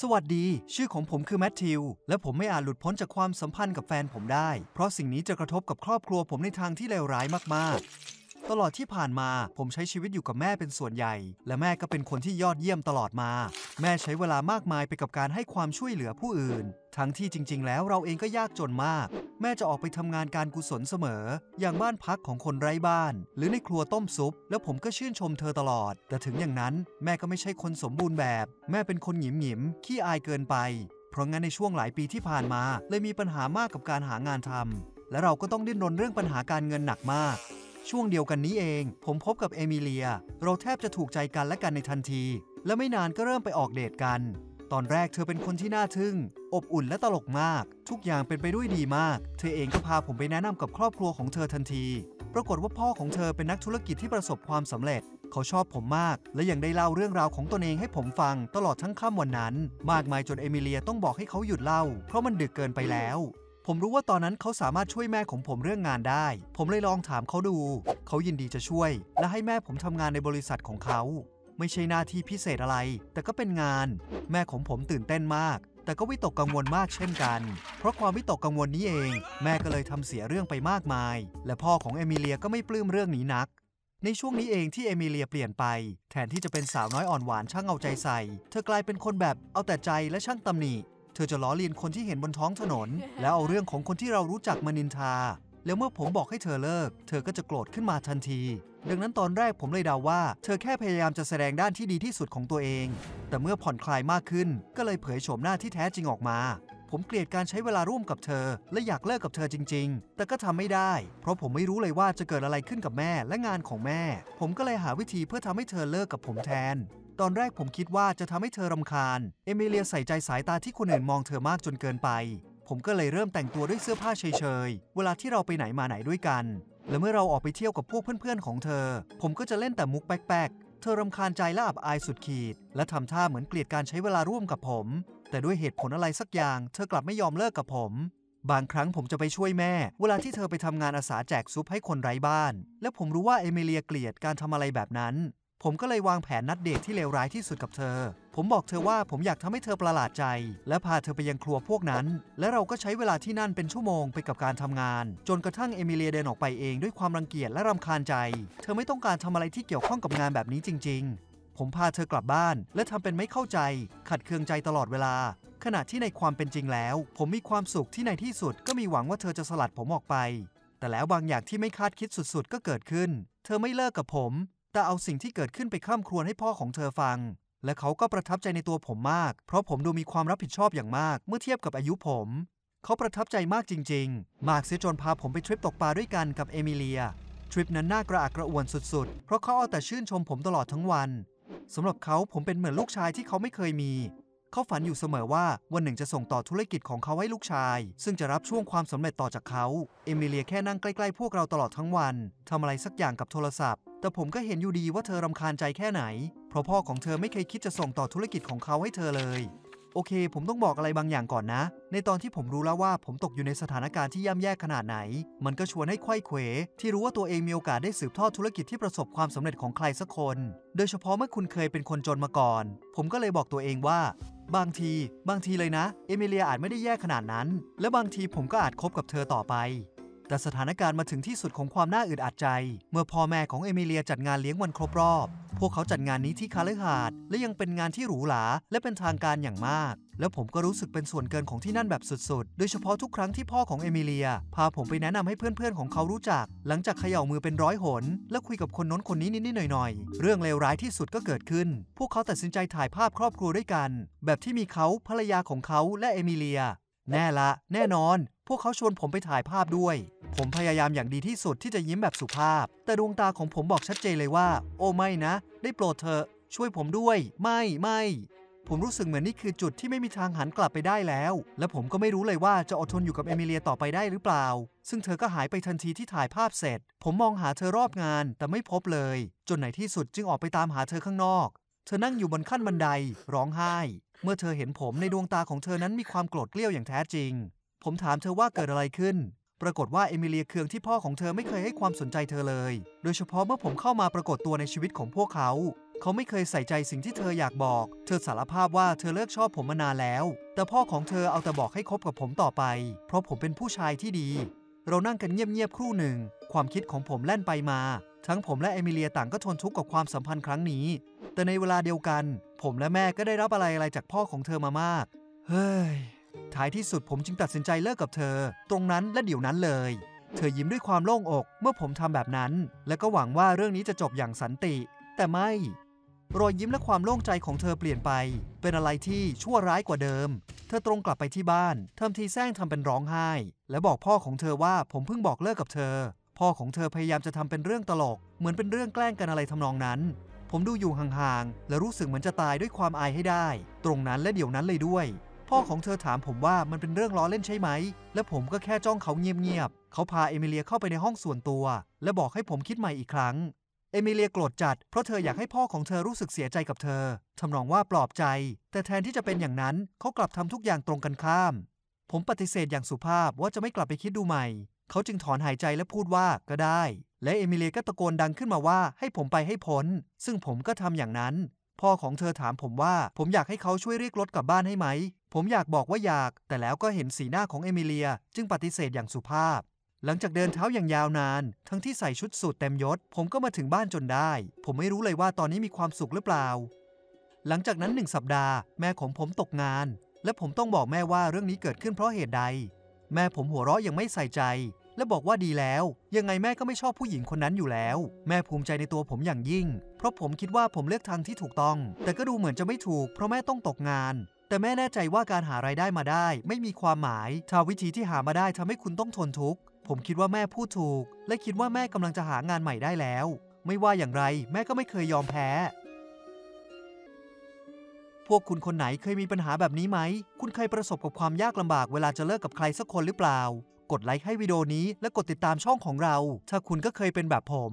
สวัสดี ชื่อของผมคือแมทธิว และผมไม่อาจหลุดพ้นจากความสัมพันธ์กับแฟนผมได้ เพราะสิ่งนี้จะกระทบกับครอบครัวผมในทางที่เลวร้ายมาก ๆ ตลอดที่ผ่านมาผมใช้ชีวิตอยู่กับแม่เป็นส่วนใหญ่ และแม่ก็เป็นคนที่ยอดเยี่ยมตลอดมา แม่ใช้เวลามากมายไปกับการให้ความช่วยเหลือผู้อื่น ทั้งที่จริง ๆ แล้วเราเองก็ยากจนมาก แม่จะออกไปทำงานการกุศลเสมอ อย่างบ้านพักของคนไร้บ้าน หรือในครัวต้มซุป แล้วผมก็ชื่นชมเธอตลอด แต่ถึงอย่างนั้นแม่ก็ไม่ใช่คนสมบูรณ์แบบ แม่เป็นคนหยิมหยิมขี้อายเกินไป เพราะงั้นในช่วงหลายปีที่ผ่านมาเลยมีปัญหามากกับการหางานทำและเราก็ต้องดิ้นรนเรื่องปัญหาการเงินหนักมากช่วงเดียวกันนี้เอง ผมพบกับเอมิเลีย เราแทบจะถูกใจกันและกันในทันที และไม่นานก็เริ่มไปออกเดทกัน ตอนแรกเธอเป็นคนที่น่าทึ่ง อบอุ่นและตลกมาก ทุกอย่างเป็นไปด้วยดีมาก เธอเองก็พาผมไปแนะนำกับครอบครัวของเธอทันที ปรากฏว่าพ่อของเธอเป็นนักธุรกิจที่ประสบความสำเร็จ เขาชอบผมมาก และยังได้เล่าเรื่องราวของตนเองให้ผมฟังตลอดทั้งค่ำวันนั้น มากมายจนเอมิเลียต้องบอกให้เขาหยุดเล่า เพราะมันดึกเกินไปแล้วผมรู้ว่าตอนนั้นเขาสามารถช่วยแม่ของผมเรื่องงานได้ ผมเลยลองถามเขาดู เขายินดีจะช่วย และให้แม่ผมทำงานในบริษัทของเขา ไม่ใช่หน้าที่พิเศษอะไร แต่ก็เป็นงาน แม่ของผมตื่นเต้นมาก แต่ก็วิตกกังวลมากเช่นกัน เพราะความวิตกกังวลนี้เอง แม่ก็เลยทำเสียเรื่องไปมากมาย และพ่อของเอมิเลียก็ไม่ปลื้มเรื่องนี้นัก ในช่วงนี้เองที่เอมิเลียเปลี่ยนไป แทนที่จะเป็นสาวน้อยอ่อนหวานช่างเอาใจใส่ เธอกลายเป็นคนแบบเอาแต่ใจและช่างตำหนิเธอจะล้อเลียนคนที่เห็นบนท้องถนน แล้วเอาเรื่องของคนที่เรารู้จักมานินทา แล้วเมื่อผมบอกให้เธอเลิก เธอก็จะโกรธขึ้นมาทันที ดังนั้นตอนแรกผมเลยเดาว่า เธอแค่พยายามจะแสดงด้านที่ดีที่สุดของตัวเอง แต่เมื่อผ่อนคลายมากขึ้น ก็เลยเผยโฉมหน้าที่แท้จริงออกมา ผมเกลียดการใช้เวลาร่วมกับเธอ และอยากเลิกกับเธอจริง ๆ แต่ก็ทำไม่ได้ เพราะผมไม่รู้เลยว่าจะเกิดอะไรขึ้นกับแม่และงานของแม่ ผมก็เลยหาวิธีเพื่อทำให้เธอเลิกกับผมแทนตอนแรกผมคิดว่าจะทำให้เธอรำคาญ เอมิเลียใส่ใจสายตาที่คนอื่นมองเธอมากจนเกินไป ผมก็เลยเริ่มแต่งตัวด้วยเสื้อผ้าเฉยๆ เวลาที่เราไปไหนมาไหนด้วยกัน และเมื่อเราออกไปเที่ยวกับพวกเพื่อนๆของเธอ ผมก็จะเล่นแต่มุกแปลกๆ เธอรำคาญใจและอับอายสุดขีด และทำท่าเหมือนเกลียดการใช้เวลาร่วมกับผม แต่ด้วยเหตุผลอะไรสักอย่าง เธอกลับไม่ยอมเลิกกับผม บางครั้งผมจะไปช่วยแม่ เวลาที่เธอไปทำงานอาสาแจกซุปให้คนไร้บ้าน และผมรู้ว่าเอมิเลียเกลียดการทำอะไรแบบนั้น ผมก็เลยวางแผนนัดเดทที่เลวร้ายที่สุดกับเธอ ผมบอกเธอว่าผมอยากทำให้เธอประหลาดใจ และพาเธอไปยังครัวพวกนั้น และเราก็ใช้เวลาที่นั่นเป็นชั่วโมงไปกับการทำงาน จนกระทั่งเอมิเลียเดินออกไปเองด้วยความรังเกียจและรำคาญใจ เธอไม่ต้องการทำอะไรที่เกี่ยวข้องกับงานแบบนี้จริง ๆ ผมพาเธอกลับบ้าน และทำเป็นไม่เข้าใจ ขัดเคืองใจตลอดเวลา ขณะที่ในความเป็นจริงแล้ว ผมมีความสุขที่ในที่สุด ก็มีหวังว่าเธอจะสลัดผมออกไป แต่แล้วบางอย่างที่ไม่คาดคิดสุดๆ ก็เกิดขึ้น เธอไม่เลิกกับผม แต่เอาสิ่งที่เกิดขึ้นไปข้ามครวญให้พ่อของเธอฟัง และเขาก็ประทับใจในตัวผมมาก เพราะผมดูมีความรับผิดชอบอย่างมาก เมื่อเทียบกับอายุผม เขาประทับใจมากจริง ๆ มากเสียจนพาผมไปทริปตกปลาด้วยกันกับเอมิเลีย ทริปนั้นน่ากระอักกระอ่วนสุดๆ เพราะเขาเอาแต่ชื่นชมผมตลอดทั้งวันสำหรับเขาผมเป็นเหมือนลูกชายที่เขาไม่เคยมี เขาฝันอยู่เสมอว่าวันหนึ่งจะส่งต่อธุรกิจของเขาให้ลูกชาย ซึ่งจะรับช่วงความสำเร็จต่อจากเขา เอมิเลียแค่นั่งใกล้ ๆ พวกเราตลอดทั้งวันทำอะไรสักอย่างกับโทรศัพท์ แต่ผมก็เห็นอยู่ดีว่าเธอรำคาญใจแค่ไหน เพราะพ่อของเธอไม่เคยคิดจะส่งต่อธุรกิจของเขาให้เธอเลย โอเค ผมต้องบอกอะไรบางอย่างก่อนนะ ในตอนที่ผมรู้แล้วว่าผมตกอยู่ในสถานการณ์ที่ย่ำแย่ขนาดไหน มันก็ชวนให้ไขว้เขว ที่รู้ว่าตัวเองมีโอกาสได้สืบทอดธุรกิจที่ประสบความสำเร็จของใครสักคน โดยเฉพาะเมื่อคุณเคยเป็นคนจนมาก่อน ผมก็เลยบอกตัวเองว่าบางที บางทีเลยนะ เอมิเลียอาจไม่ได้แย่ขนาดนั้น และบางทีผมก็อาจคบกับเธอต่อไป แต่สถานการณ์มาถึงที่สุดของความน่าอึดอัดใจ เมื่อพ่อแม่ของเอมิเลียจัดงานเลี้ยงวันครบรอบ พวกเขาจัดงานนี้ที่คาลือหาดและยังเป็นงานที่หรูหราและเป็นทางการอย่างมาก แล้วผมก็รู้สึกเป็นส่วนเกินของที่นั่นแบบสุดๆ โดยเฉพาะทุกครั้งที่พ่อของเอมิเลีย พาผมไปแนะนำให้เพื่อนๆของเขารู้จัก หลังจากเขย่ามือเป็นร้อยหน และคุยกับคนน้นคนนี้นิดๆหน่อยๆ เรื่องเลวร้ายที่สุดก็เกิดขึ้น พวกเขาตัดสินใจถ่ายภาพครอบครัวด้วยกัน แบบที่มีเขาภรรยาของเขาและเอมิเลีย แน่ละ แน่นอน พวกเขาชวนผมไปถ่ายภาพด้วย ผมพยายามอย่างดีที่สุดที่จะยิ้มแบบสุภาพ แต่ดวงตาของผมบอกชัดเจนเลยว่า โอ้ไม่นะ ได้โปรดเถอะ ช่วยผมด้วย ไม่ไม่ ผมรู้สึกเหมือนนี่คือจุดที่ไม่มีทางหันกลับไปได้แล้ว และผมก็ไม่รู้เลยว่าจะอดทนอยู่กับเอมิเลียต่อไปได้หรือเปล่า ซึ่งเธอก็หายไปทันทีที่ถ่ายภาพเสร็จ ผมมองหาเธอรอบงานแต่ไม่พบเลย จนในที่สุดจึงออกไปตามหาเธอข้างนอก เธอนั่งอยู่บนขั้นบันไดร้องไห้ เมื่อเธอเห็นผมในดวงตาของเธอนั้นมีความโกรธเกลี้ยวอย่างแท้จริง ผมถามเธอว่าเกิดอะไรขึ้น ปรากฏว่าเอมิเลียเคืองที่พ่อของเธอไม่เคยให้ความสนใจเธอเลย โดยเฉพาะเมื่อผมเข้ามาปรากฏตัวในชีวิตของพวกเขา เขาไม่เคยใส่ใจสิ่งที่เธออยากบอก เธอสารภาพว่าเธอเลิกชอบผมมานานแล้ว แต่พ่อของเธอเอาแต่บอกให้คบกับผมต่อไป เพราะผมเป็นผู้ชายที่ดี เรานั่งกันเงียบๆครู่หนึ่ง ความคิดของผมแล่นไปมาทั้งผมและเอมิเลียต่างก็ทนทุกข์กับความสัมพันธ์ครั้งนี้ แต่ในเวลาเดียวกัน ผมและแม่ก็ได้รับอะไรอะไรจากพ่อของเธอมามาก เฮ้ย ท้ายที่สุดผมจึงตัดสินใจเลิกกับเธอ ตรงนั้นและเดี๋ยวนั้นเลย เธอยิ้มด้วยความโล่งอก เมื่อผมทำแบบนั้น และก็หวังว่าเรื่องนี้จะจบอย่างสันติ แต่ไม่ รอยยิ้มและความโล่งใจของเธอเปลี่ยนไป เป็นอะไรที่ชั่วร้ายกว่าเดิม เธอตรงกลับไปที่บ้านทำทีแซงทำเป็นร้องไห้ และบอกพ่อของเธอว่าผมเพิ่งบอกเลิกกับเธอพ่อของเธอพยายามจะทำเป็นเรื่องตลก เหมือนเป็นเรื่องแกล้งกันอะไรทำนองนั้น ผมดูอยู่ห่างๆ และรู้สึกเหมือนจะตายด้วยความอายให้ได้ ตรงนั้นและเดี๋ยวนั้นเลยด้วย พ่อของเธอถามผมว่ามันเป็นเรื่องล้อเล่นใช่ไหม และผมก็แค่จ้องเขาเงียบๆ เขาพาเอมิเลียเข้าไปในห้องส่วนตัว และบอกให้ผมคิดใหม่อีกครั้ง เอมิเลียโกรธจัดเพราะเธออยากให้พ่อของเธอรู้สึกเสียใจกับเธอ ทำนองว่าปลอบใจ แต่แทนที่จะเป็นอย่างนั้นเขากลับทำทุกอย่างตรงกันข้าม ผมปฏิเสธอย่างสุภาพว่าจะไม่กลับไปคิดดูใหม่ เขาจึงถอนหายใจและพูดว่าก็ได้ และเอมิเลียก็ตะโกนดังขึ้นมาว่าให้ผมไปให้พ้น ซึ่งผมก็ทำอย่างนั้น พ่อของเธอถามผมว่าผมอยากให้เขาช่วยเรียกรถกลับบ้านให้ไหม ผมอยากบอกว่าอยาก แต่แล้วก็เห็นสีหน้าของเอมิเลีย จึงปฏิเสธอย่างสุภาพ หลังจากเดินเท้าอย่างยาวนาน ทั้งที่ใส่ชุดสูทเต็มยศ ผมก็มาถึงบ้านจนได้ ผมไม่รู้เลยว่าตอนนี้มีความสุขหรือเปล่า หลังจากนั้นหนึ่งสัปดาห์แม่ของผมตกงาน และผมต้องบอกแม่ว่าเรื่องนี้เกิดขึ้นเพราะเหตุใด แม่ผมหัวเราะยังไม่ใส่ใจ และบอกว่าดีแล้ว ยังไงแม่ก็ไม่ชอบผู้หญิงคนนั้นอยู่แล้ว แม่ภูมิใจในตัวผมอย่างยิ่ง เพราะผมคิดว่าผมเลือกทางที่ถูกต้อง แต่ก็ดูเหมือนจะไม่ถูก เพราะแม่ต้องตกงาน แต่แม่แน่ใจว่าการหารายได้มาได้ ไม่มีความหมายถ้าวิธีที่หามาได้ทำให้คุณต้องทนทุกข์ผมคิดว่าแม่พูดถูก และคิดว่าแม่กำลังจะหางานใหม่ได้แล้ว ไม่ว่าอย่างไรแม่ก็ไม่เคยยอมแพ้ พวกคุณคนไหนเคยมีปัญหาแบบนี้ไหม คุณเคยประสบกับความยากลำบากเวลาจะเลิกกับใครสักคนหรือเปล่า กดไลค์ให้วิดีโอนี้และกดติดตามช่องของเรา ถ้าคุณก็เคยเป็นแบบผม